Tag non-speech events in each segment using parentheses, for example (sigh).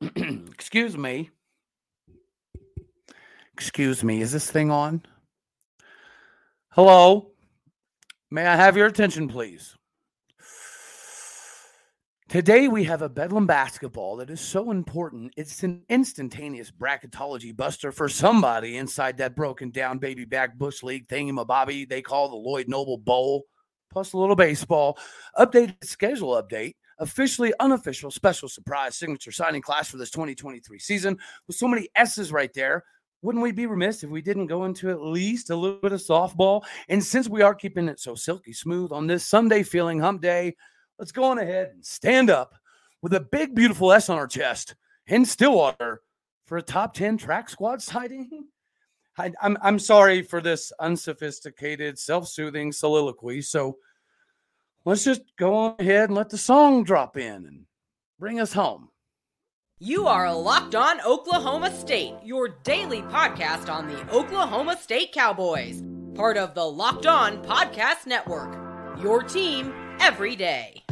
(clears throat) Excuse me. Excuse me. Is this thing on? Hello? May I have your attention, please? Today, we have a Bedlam basketball that is so important. It's an instantaneous bracketology buster for somebody inside that broken down baby back Bush League thingamabobby they call the Lloyd Noble Bowl, plus a little baseball. Updated schedule update, officially unofficial special surprise signature signing class for this 2023 season with so many S's right there. Wouldn't we be remiss if we didn't go into at least a little bit of softball? And since we are keeping it so silky smooth on this Sunday feeling hump day, let's go on ahead and stand up with a big, beautiful S on our chest in Stillwater for a top 10 track squad sighting. (laughs) I, am I'm, I'm sorry for this unsophisticated, self soothing soliloquy. So let's just go on ahead and let the song drop in and bring us home. You are locked on Oklahoma State, your daily podcast on the Oklahoma State Cowboys, part of the Locked On Podcast Network. Your team every day.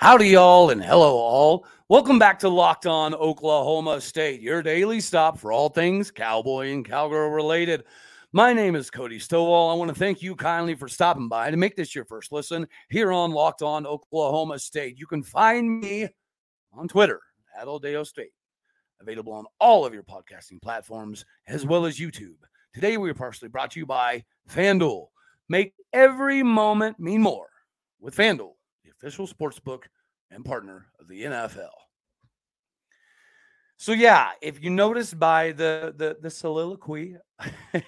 Howdy, y'all, and hello, all. Welcome back to Locked On Oklahoma State, your daily stop for all things cowboy and cowgirl related. My name is Cody Stowall. I want to thank you kindly for stopping by to make this your first listen here on Locked On Oklahoma State. You can find me on Twitter at Oldeo State, available on all of your podcasting platforms as well as YouTube. Today, we are partially brought to you by FanDuel. Make every moment mean more with FanDuel official sports book and partner of the NFL. So yeah, if you notice by the the, the soliloquy,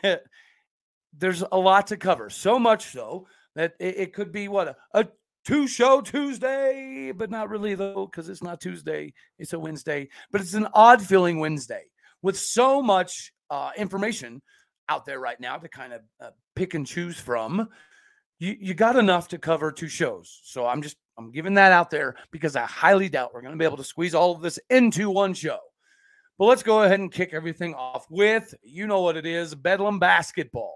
(laughs) there's a lot to cover. So much so that it, it could be what a, a two show Tuesday, but not really though, because it's not Tuesday, it's a Wednesday, but it's an odd feeling Wednesday with so much uh, information out there right now to kind of uh, pick and choose from you, you got enough to cover two shows. So I'm just I'm giving that out there because I highly doubt we're going to be able to squeeze all of this into one show. But let's go ahead and kick everything off with you know what it is, Bedlam basketball.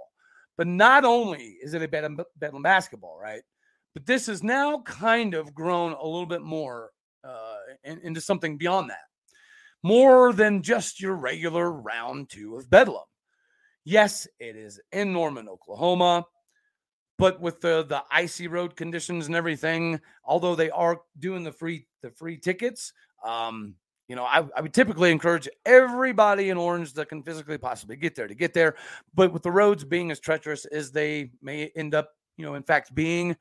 But not only is it a Bedlam, Bedlam basketball, right? But this has now kind of grown a little bit more uh, in, into something beyond that. More than just your regular round two of Bedlam. Yes, it is in Norman, Oklahoma. But with the the icy road conditions and everything, although they are doing the free the free tickets, um, you know, I, I would typically encourage everybody in Orange that can physically possibly get there to get there. But with the roads being as treacherous as they may end up, you know, in fact being,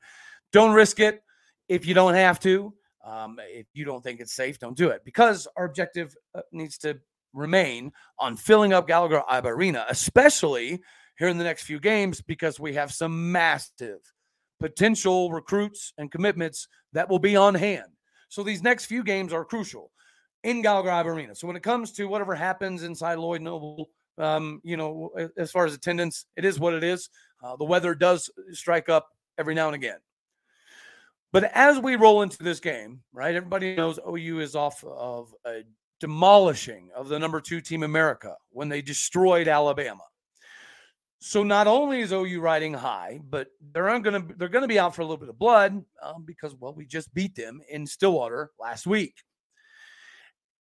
don't risk it if you don't have to. Um, if you don't think it's safe, don't do it because our objective uh, needs to remain on filling up Gallagher Arena, especially here in the next few games because we have some massive potential recruits and commitments that will be on hand. So these next few games are crucial in Gallagher Arena. So when it comes to whatever happens inside Lloyd Noble, um, you know, as far as attendance, it is what it is. Uh, the weather does strike up every now and again. But as we roll into this game, right, everybody knows OU is off of a demolishing of the number two team America when they destroyed Alabama. So not only is OU riding high, but they're going to they're going to be out for a little bit of blood um, because well we just beat them in Stillwater last week.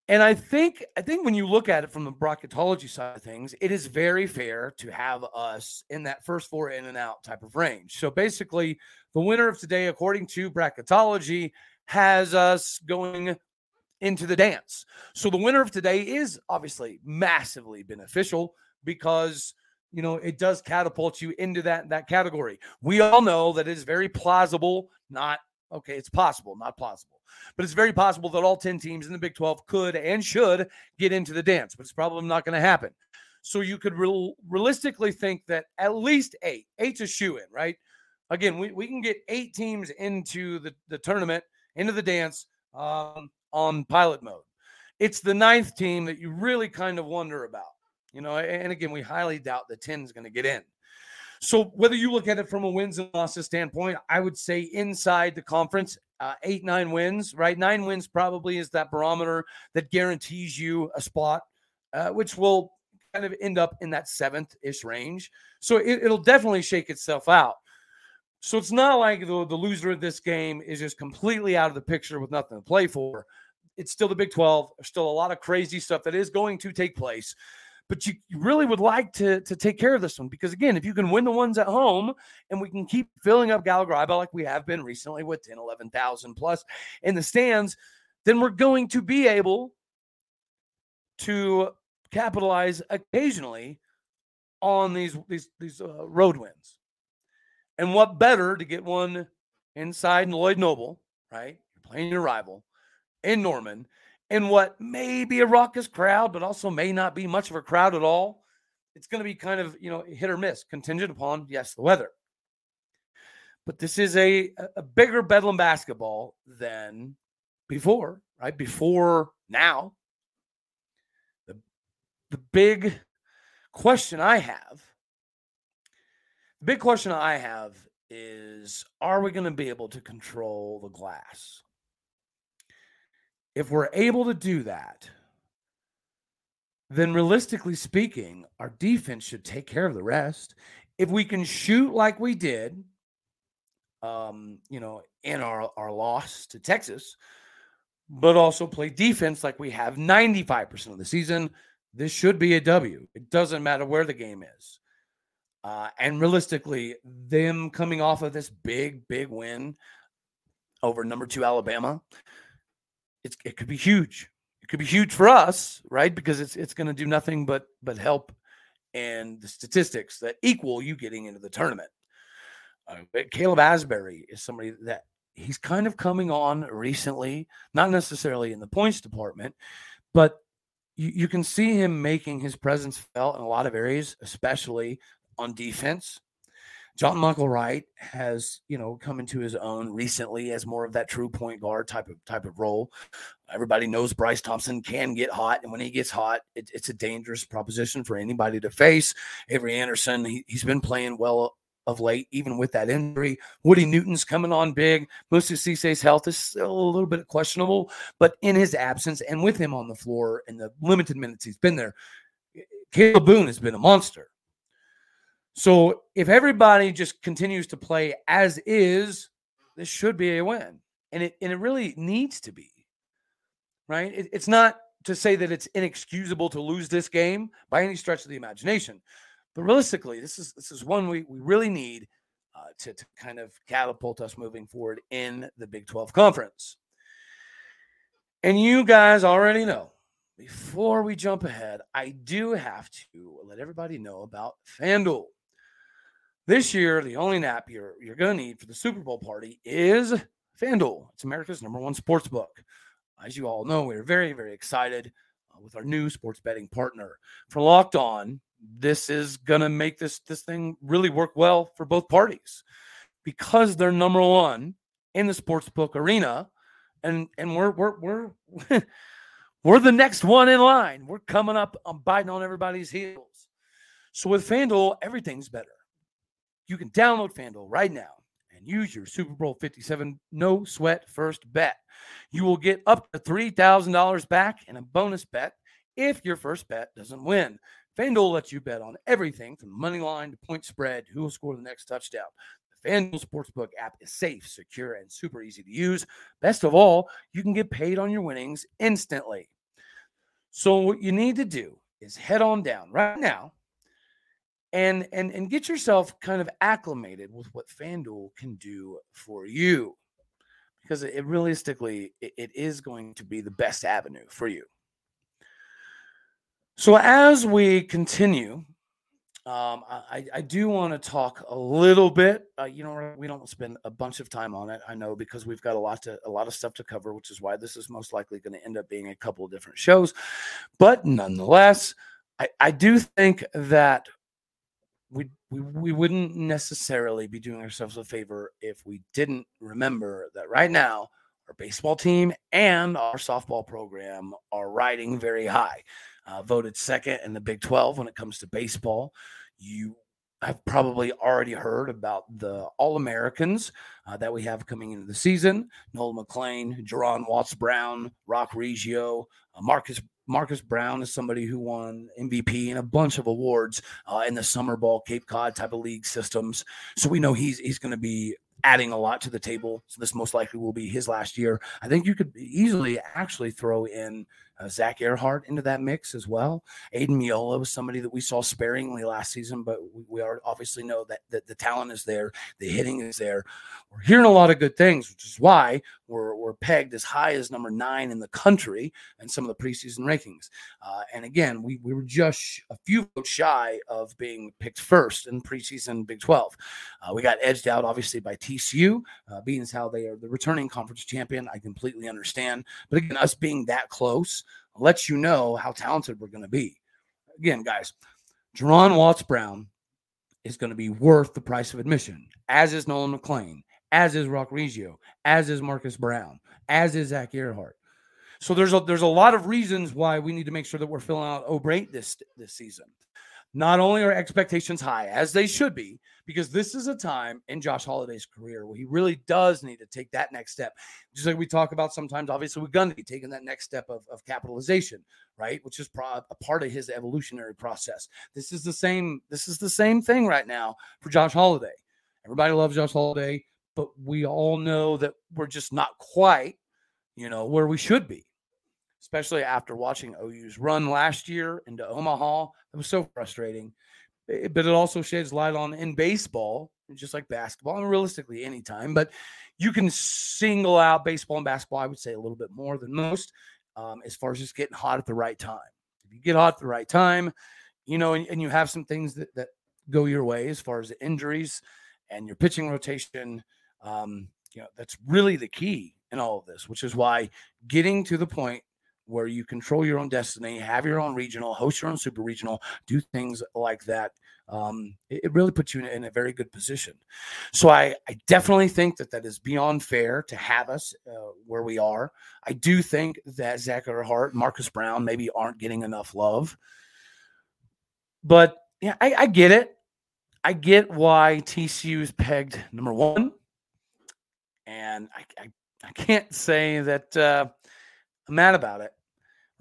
And I think I think when you look at it from the bracketology side of things, it is very fair to have us in that first four in and out type of range. So basically, the winner of today, according to bracketology, has us going into the dance. So the winner of today is obviously massively beneficial because you know, it does catapult you into that that category. We all know that it is very plausible, not okay, it's possible, not plausible. But it's very possible that all 10 teams in the Big 12 could and should get into the dance, but it's probably not going to happen. So you could real, realistically think that at least eight, eight's a shoe in, right? Again, we, we can get eight teams into the, the tournament, into the dance um, on pilot mode. It's the ninth team that you really kind of wonder about. You know, and again, we highly doubt the 10 is going to get in. So whether you look at it from a wins and losses standpoint, I would say inside the conference, uh, eight nine wins, right? Nine wins probably is that barometer that guarantees you a spot, uh, which will kind of end up in that seventh ish range. So it, will definitely shake itself out. So it's not like the, the loser of this game is just completely out of the picture with nothing to play for. It's still the Big 12. There's still a lot of crazy stuff that is going to take place. But you really would like to, to take care of this one because, again, if you can win the ones at home and we can keep filling up Gallagher Iba like we have been recently with 10, 11,000 plus in the stands, then we're going to be able to capitalize occasionally on these these these uh, road wins. And what better to get one inside Lloyd Noble, right? You're playing your rival in Norman, in what may be a raucous crowd, but also may not be much of a crowd at all. It's going to be kind of you know hit or miss, contingent upon yes the weather. But this is a a bigger Bedlam basketball than before, right? Before now, the the big question I have the big question I have is are we going to be able to control the glass? If we're able to do that, then realistically speaking, our defense should take care of the rest. If we can shoot like we did, um, you know, in our, our loss to Texas, but also play defense like we have 95% of the season, this should be a W. It doesn't matter where the game is. Uh, and realistically, them coming off of this big, big win over number two Alabama, it's, it could be huge. It could be huge for us, right? Because it's it's going to do nothing but but help and the statistics that equal you getting into the tournament. Uh, Caleb Asberry is somebody that he's kind of coming on recently, not necessarily in the points department, but you, you can see him making his presence felt in a lot of areas, especially on defense. John Michael Wright has, you know, come into his own recently as more of that true point guard type of type of role. Everybody knows Bryce Thompson can get hot, and when he gets hot, it, it's a dangerous proposition for anybody to face. Avery Anderson, he, has been playing well of late, even with that injury. Woody Newton's coming on big. Moussa Cisse's health is still a little bit questionable, but in his absence and with him on the floor in the limited minutes he's been there, Kalib Boone has been a monster. So if everybody just continues to play as is, this should be a win. And it and it really needs to be. Right? It, it's not to say that it's inexcusable to lose this game by any stretch of the imagination. But realistically, this is this is one we, we really need uh, to, to kind of catapult us moving forward in the Big 12 conference. And you guys already know before we jump ahead, I do have to let everybody know about FanDuel. This year, the only app you're you're going to need for the Super Bowl party is FanDuel. It's America's number one sports book. As you all know, we're very very excited uh, with our new sports betting partner. For Locked On, this is going to make this this thing really work well for both parties because they're number one in the sports book arena, and and we're we're we're (laughs) we're the next one in line. We're coming up, I'm biting on everybody's heels. So with FanDuel, everything's better. You can download FanDuel right now and use your Super Bowl 57 no sweat first bet. You will get up to $3,000 back in a bonus bet if your first bet doesn't win. FanDuel lets you bet on everything from money line to point spread, who will score the next touchdown. The FanDuel Sportsbook app is safe, secure, and super easy to use. Best of all, you can get paid on your winnings instantly. So what you need to do is head on down right now and and and get yourself kind of acclimated with what FanDuel can do for you because it, realistically it, it is going to be the best avenue for you. So as we continue, um, I, I do want to talk a little bit. Uh, you know, we don't spend a bunch of time on it. I know because we've got a lot to a lot of stuff to cover, which is why this is most likely going to end up being a couple of different shows. But nonetheless, I, I do think that we, we we wouldn't necessarily be doing ourselves a favor if we didn't remember that right now our baseball team and our softball program are riding very high. Uh, voted second in the Big 12 when it comes to baseball. You have probably already heard about the All Americans uh, that we have coming into the season. Nolan McLean, Juaron Watts Brown, Roc Riggio, uh, Marcus Marcus Brown is somebody who won MVP and a bunch of awards uh, in the summer ball Cape Cod type of league systems. So we know he's he's going to be adding a lot to the table. So this most likely will be his last year. I think you could easily actually throw in uh, Zach Ehrhard into that mix as well. Aidan Meola was somebody that we saw sparingly last season, but we, we are obviously know that, that the talent is there, the hitting is there. We're hearing a lot of good things, which is why we're, we're pegged as high as number nine in the country and some of the preseason rankings. Uh, and again, we, we were just a few votes shy of being picked first in preseason Big 12. Uh, we got edged out, obviously, by TCU, uh, being as how they are the returning conference champion. I completely understand. But again, us being that close lets you know how talented we're going to be. Again, guys, Juaron Watts Brown is going to be worth the price of admission, as is Nolan McLean, as is Roc Riggio, as is Marcus Brown, as is Zach Ehrhard. So there's a there's a lot of reasons why we need to make sure that we're filling out O'Brate this this season. Not only are expectations high, as they should be, because this is a time in Josh Holliday's career where he really does need to take that next step. Just like we talk about sometimes, obviously, with Gundy taking that next step of, of capitalization, right? Which is pro- a part of his evolutionary process. This is the same, this is the same thing right now for Josh Holliday. Everybody loves Josh Holliday, but we all know that we're just not quite, you know, where we should be especially after watching OU's run last year into Omaha. It was so frustrating. Eh, but it also sheds light on in baseball, just like basketball, and realistically anytime. But you can single out baseball and basketball, I would say, a little bit more than most um, as far as just getting hot at the right time. If you get hot at the right time, you know, and, and you have some things that, that go your way as far as the injuries and your pitching rotation. Um, you know, that's really the key in all of this, which is why getting to the point where you control your own destiny, have your own regional, host your own super regional, do things like that. Um, it, it, really puts you in, in, a very good position. So I, I definitely think that that is beyond fair to have us uh, where we are. I do think that Zach Ehrhard, Marcus Brown maybe aren't getting enough love. But yeah, I, I get it. I get why TCU is pegged number one. And I, I, I can't say that uh, I'm mad about it,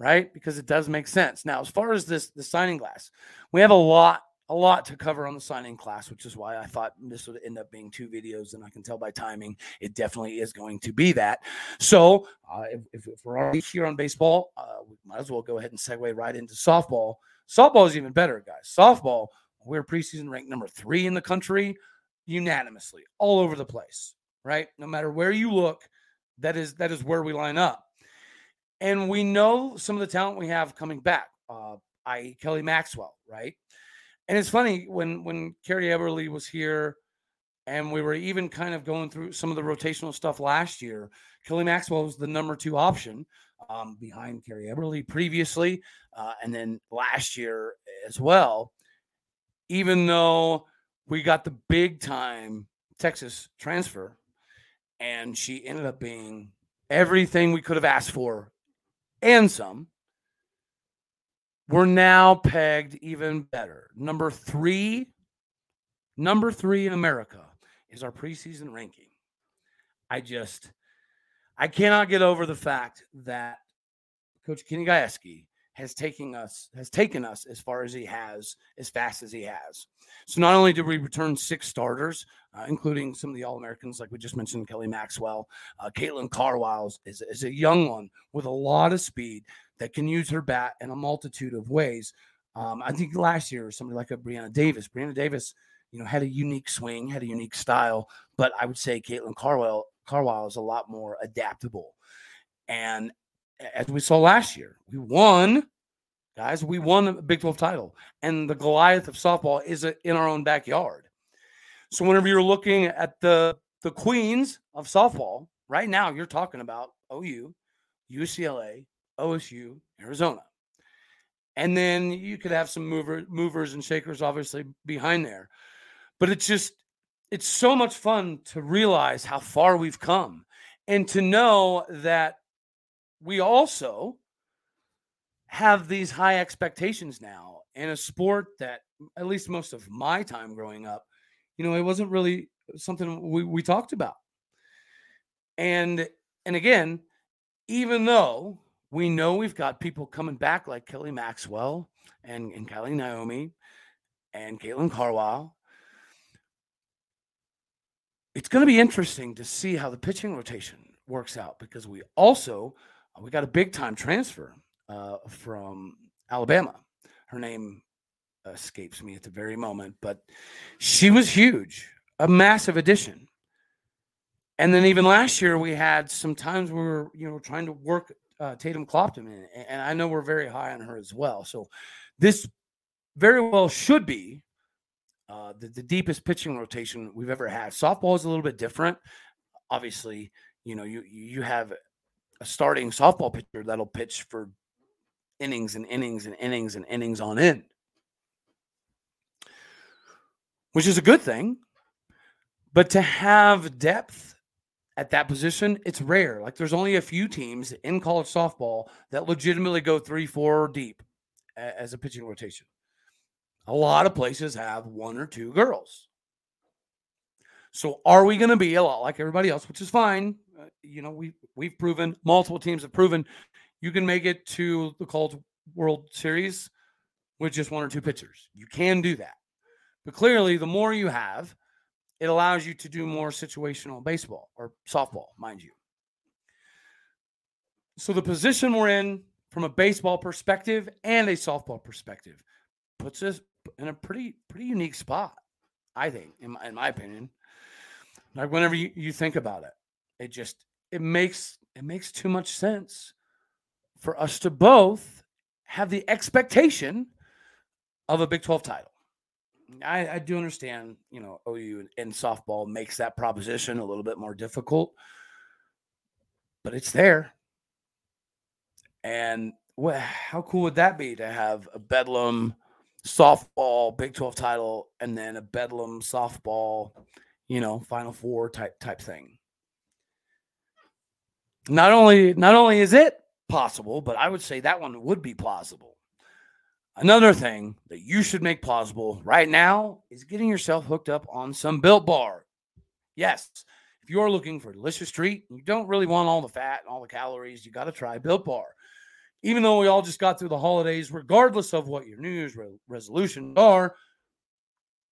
right? Because it does make sense. Now, as far as this the signing class, we have a lot a lot to cover on the signing class, which is why I thought this would end up being two videos. And I can tell by timing, it definitely is going to be that. So, uh, if, if, we're already here on baseball, uh, we might as well go ahead and segue right into softball. Softball is even better, guys. Softball, we're preseason ranked number three in the country unanimously, all over the place, right? No matter where you look, that is that is where we line up. And we know some of the talent we have coming back, uh, i.e., Kelly Maxwell, right? And it's funny when when Carrie Eberle was here, and we were even kind of going through some of the rotational stuff last year. Kelly Maxwell was the number two option um, behind Carrie Eberle previously, uh, and then last year as well. Even though we got the big time Texas transfer, and she ended up being everything we could have asked for and some. We're now pegged even better. Number three, number three in America is our preseason ranking. I just, I cannot get over the fact that Coach Kenny Gajewski has taken us has taken us as far as he has, as fast as he has. So not only did we return six starters, uh, including some of the All Americans, like we just mentioned, Kelly Maxwell, uh, Caitlin Carwile is, is a young one with a lot of speed that can use her bat in a multitude of ways. Um, I think last year somebody like a Brianna Davis, Brianna Davis, you know, had a unique swing, had a unique style, but I would say Caitlin Carwile Carwile is a lot more adaptable. And as we saw last year, we won, guys. We won the Big 12 title, and the Goliath of softball is in our own backyard. So whenever you're looking at the the queens of softball right now, you're talking about OU, UCLA, OSU, Arizona, and then you could have some mover, movers and shakers, obviously behind there. But it's just it's so much fun to realize how far we've come and to know that we also have these high expectations now in a sport that at least most of my time growing up, you know, it wasn't really something we, we talked about. And and again, even though we know we've got people coming back like Kelly Maxwell and, and Kiley Naomi and Caitlin Carwile, it's going to be interesting to see how the pitching rotation works out because we also we got a big time transfer uh, from Alabama. Her name escapes me at the very moment, but she was huge, a massive addition. And then even last year, we had some times we were, you know, trying to work uh, Tatum Clopton in, and I know we're very high on her as well. So this very well should be uh, the, the deepest pitching rotation we've ever had. Softball is a little bit different. Obviously, you know, you you have a starting softball pitcher that'll pitch for innings and innings and innings and innings on end, which is a good thing. But to have depth at that position, it's rare. Like there's only a few teams in college softball that legitimately go three, four deep as a pitching rotation. A lot of places have one or two girls. So are we going to be a lot like everybody else, which is fine? Uh, you know, we we've proven multiple teams have proven you can make it to the College World Series with just one or two pitchers. You can do that. But clearly, the more you have, it allows you to do more situational baseball or softball, mind you. So the position we're in from a baseball perspective and a softball perspective puts us in a pretty pretty unique spot, I think, in my, in my opinion. Like whenever you, you think about it, it just it makes it makes too much sense for us to both have the expectation of a Big 12 title. I, I do understand, you know, OU and softball makes that proposition a little bit more difficult, but it's there. And what, how cool would that be to have a Bedlam softball Big 12 title and then a Bedlam softball, you know, Final Four type type thing. Not only not only is it possible, but I would say that one would be plausible. Another thing that you should make plausible right now is getting yourself hooked up on some Built Bar. Yes, if you're looking for a delicious treat, you don't really want all the fat and all the calories, you got to try Built Bar even though we all just got through the holidays, regardless of what your New Year's re- resolutions are,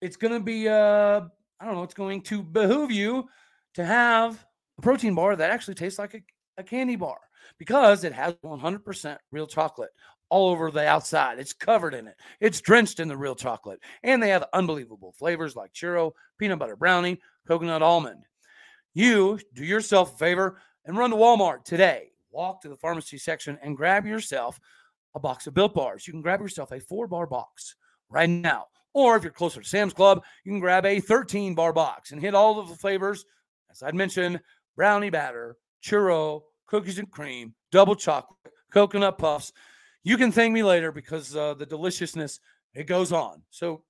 it's going to be, uh, I don't know, it's going to behoove you to have a protein bar that actually tastes like a, a candy bar because it has 100% real chocolate all over the outside. It's covered in it, it's drenched in the real chocolate. And they have unbelievable flavors like churro, peanut butter brownie, coconut almond. You do yourself a favor and run to Walmart today walk to the pharmacy section and grab yourself a box of built bars. You can grab yourself a four bar box right now. Or if you're closer to Sam's Club, you can grab a 13 bar box and hit all of the flavors. As I'd mentioned, brownie batter, churro, cookies and cream, double chocolate, coconut puffs. You can thank me later because uh, the deliciousness, it goes on. So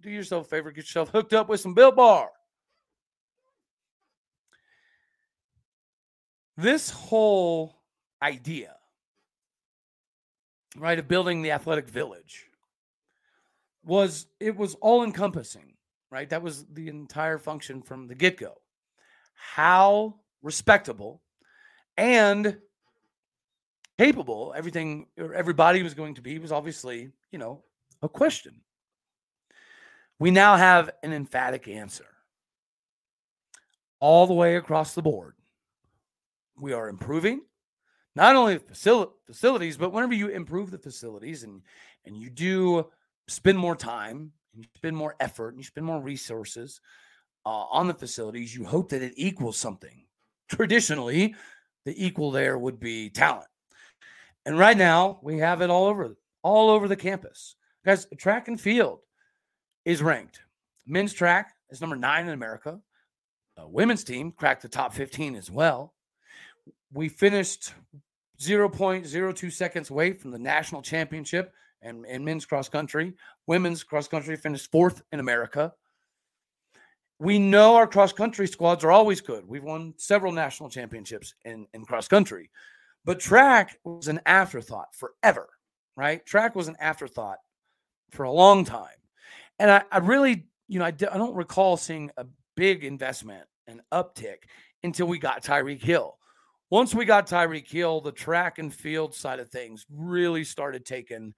do yourself a favor, get yourself hooked up with some Built Bar. This whole idea, right, of building the athletic village was it was all encompassing, right? That was the entire function from the get go. How respectable and capable everything or everybody was going to be was obviously, you know, a question. We now have an emphatic answer all the way across the board. We are improving not only facil- facilities, but whenever you improve the facilities and and you do spend more time and you spend more effort and you spend more resources uh, on the facilities, you hope that it equals something. Traditionally, the equal there would be talent. And right now, we have it all over all over the campus. Guys, track and field is ranked. Men's track is number nine in America. Uh, women's team cracked the top 15 as well. We finished 0.02 seconds away from the national championship and, and men's cross country. Women's cross country finished fourth in America. We know our cross country squads are always good. We've won several national championships in, in cross country, but track was an afterthought forever, right? Track was an afterthought for a long time. And I, I really, you know, I, I don't recall seeing a big investment and uptick until we got Tyreek Hill. Once we got Tyreek Hill, the track and field side of things really started taking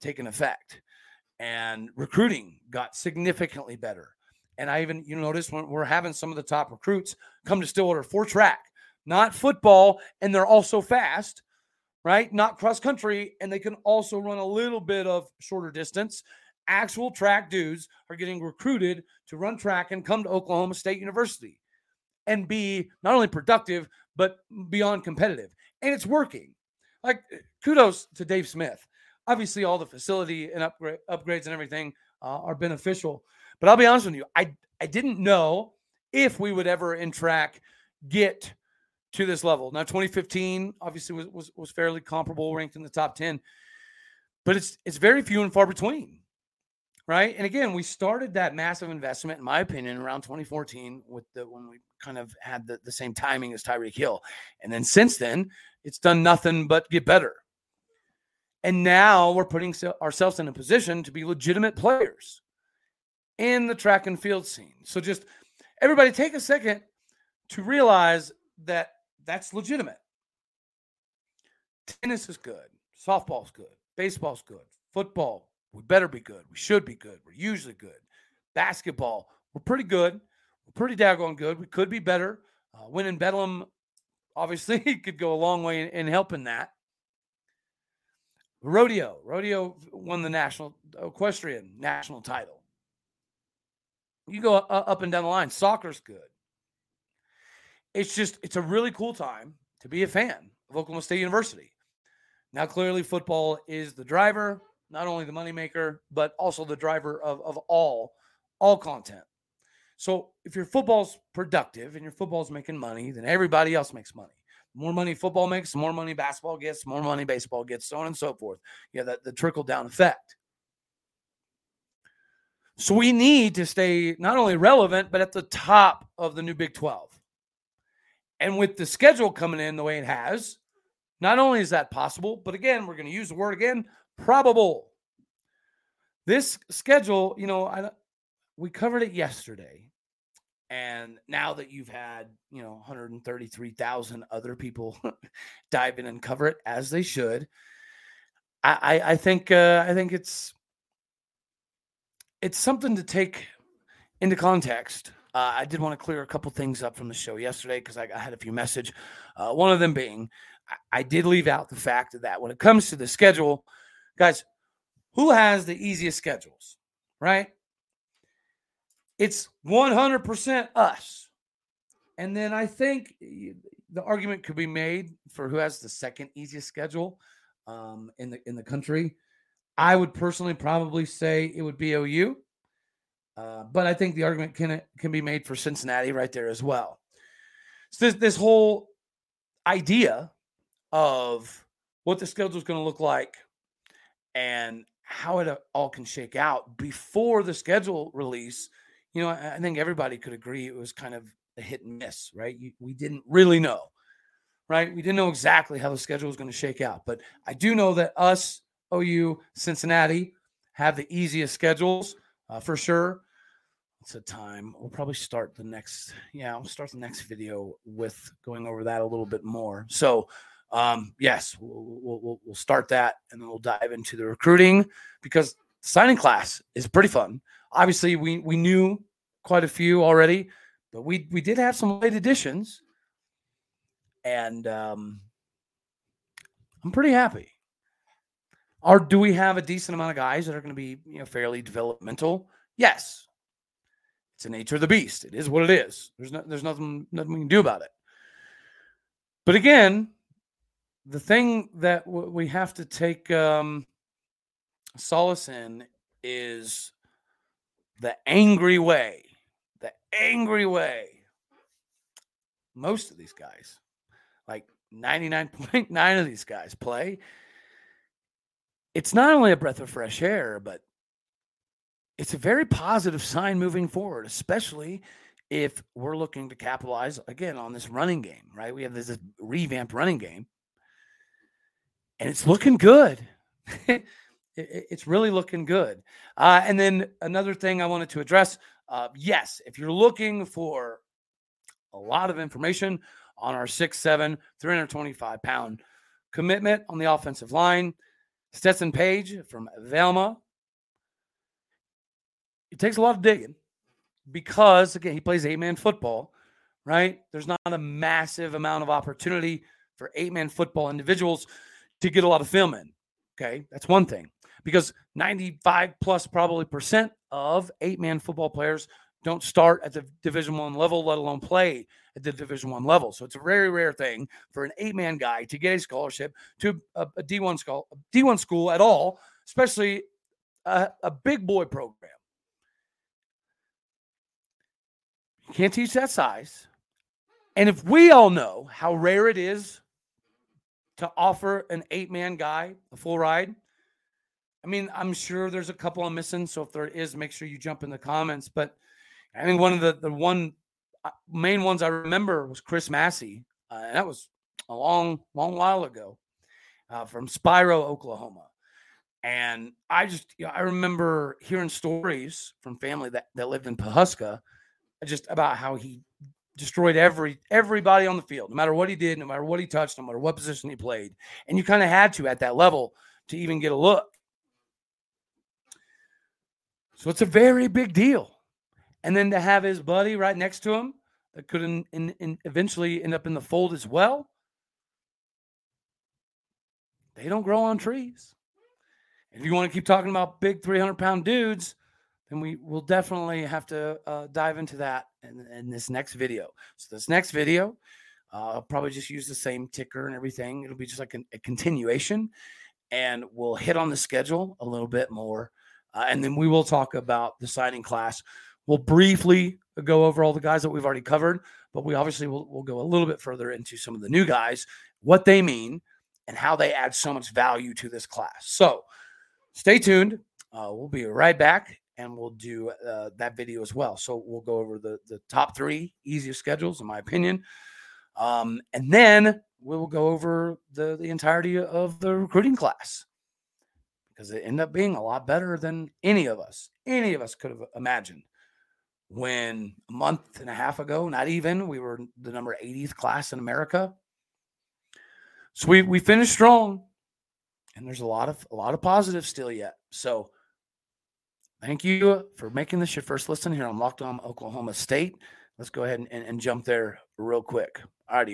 taking effect, and recruiting got significantly better. And I even you notice when we're having some of the top recruits come to Stillwater for track, not football, and they're also fast, right? Not cross country, and they can also run a little bit of shorter distance. Actual track dudes are getting recruited to run track and come to Oklahoma State University and be not only productive but beyond competitive. And it's working. Like kudos to Dave Smith. Obviously, all the facility and upgrade, upgrades and everything uh, are beneficial. But I'll be honest with you, I I didn't know if we would ever in track get to this level. Now, 2015 obviously was, was, was fairly comparable, ranked in the top 10, but it's it's very few and far between right? And again, we started that massive investment, in my opinion, around 2014 with the when we kind of had the, the same timing as Tyreek Hill. And then since then, it's done nothing but get better. And now we're putting ourselves in a position to be legitimate players in the track and field scene. So just everybody take a second to realize that that's legitimate. Tennis is good, softball's good, baseball's good, football, we better be good. We should be good. We're usually good. Basketball, we're pretty good. We're pretty daggone good. We could be better. Uh, winning Bedlam, obviously, (laughs) could go a long way in, in helping that. Rodeo, rodeo won the national equestrian national title. You go up and down the line. Soccer's good. It's just it's a really cool time to be a fan of Oklahoma State University. Now, clearly, football is the driver not only the moneymaker, but also the driver of, of all, all content. So if your football's productive and your football's making money, then everybody else makes money. More money football makes, more money basketball gets, more money baseball gets, so on and so forth. Yeah, that the trickle down effect. So we need to stay not only relevant, but at the top of the new Big 12. And with the schedule coming in the way it has, not only is that possible, but again, we're going to use the word again probable. This schedule, you know, I, we covered it yesterday. And now that you've had, you know, 133,000 other people (laughs) dive in and cover it as they should, I, I, I think uh, I think it's it's something to take into context. Uh, I did want to clear a couple things up from the show yesterday because I, I, had a few message. Uh, one of them being, I, I, did leave out the fact that when it comes to the schedule, Guys, who has the easiest schedules, right? It's 100% us. And then I think the argument could be made for who has the second easiest schedule um, in the in the country. I would personally probably say it would be OU, uh, but I think the argument can can be made for Cincinnati right there as well. So this this whole idea of what the schedule is going to look like and how it uh, all can shake out before the schedule release, you know, I think everybody could agree it was kind of a hit and miss, right? we didn't really know, right? We didn't know exactly how the schedule was going to shake out, but I do know that us, OU, Cincinnati have the easiest schedules uh, for sure. It's a time. We'll probably start the next, yeah, we'll start the next video with going over that a little bit more. So, um, yes, we'll, we'll, we'll start that and then we'll dive into the recruiting because signing class is pretty fun. Obviously, we we knew quite a few already, but we we did have some late additions, and um, I'm pretty happy. Or do we have a decent amount of guys that are going to be you know fairly developmental? Yes, it's the nature of the beast. It is what it is. There's no, there's nothing nothing we can do about it. But again, the thing that w- we have to take um, solace in is the angry way, the angry way. Most of these guys, like 99.9 of these guys, play. It's not only a breath of fresh air, but it's a very positive sign moving forward, especially if we're looking to capitalize again on this running game, right? We have this revamped running game and it's looking good. (laughs) it, it, it's really looking good. Uh, and then another thing I wanted to address uh, yes, if you're looking for a lot of information on our 6'7, 325 pound commitment on the offensive line, Stetson Page from Velma. It takes a lot of digging because, again, he plays eight man football, right? There's not a massive amount of opportunity for eight man football individuals to get a lot of film in. Okay. That's one thing because 95 plus probably percent of eight man football players don't start at the division one level let alone play at the division one level. So it's a very rare thing for an eight man guy to get a scholarship to a a d1 school d1 school at all especially a, a big boy program. You can't teach that size. And if we all know how rare it is to offer an eight man guy a full ride I mean, I'm sure there's a couple I'm missing. So if there is, make sure you jump in the comments. But I think one of the the one uh, main ones I remember was Chris Massey, uh, and that was a long, long while ago, uh, from Spiro, Oklahoma. And I just, you know, I remember hearing stories from family that, that lived in Pawhuska, just about how he destroyed every everybody on the field, no matter what he did, no matter what he touched, no matter what position he played. And you kind of had to at that level to even get a look. So it's a very big deal. And then to have his buddy right next to him that could in, in, in eventually end up in the fold as well. They don't grow on trees. If you want to keep talking about big 300 pound dudes, then we will definitely have to uh, dive into that in, in, this next video. So, this next video, uh, I'll probably just use the same ticker and everything. It'll be just like an, a continuation, and we'll hit on the schedule a little bit more uh, and then we will talk about the signing class. We'll briefly go over all the guys that we've already covered, but we obviously will will go a little bit further into some of the new guys, what they mean, and how they add so much value to this class. So stay tuned. Uh, we'll be right back and we'll do uh, that video as well. So we'll go over the, the top three easiest schedules, in my opinion. Um, and then we will go over the, the entirety of the recruiting class because it ended up being a lot better than any of us, any of us could have imagined. When a month and a half ago, not even, we were the number 80th class in America. So we we finished strong, and there's a lot of a lot of positives still yet. So thank you for making this your first listen here on Locked On Oklahoma State. Let's go ahead and, and, and jump there real quick. All righty.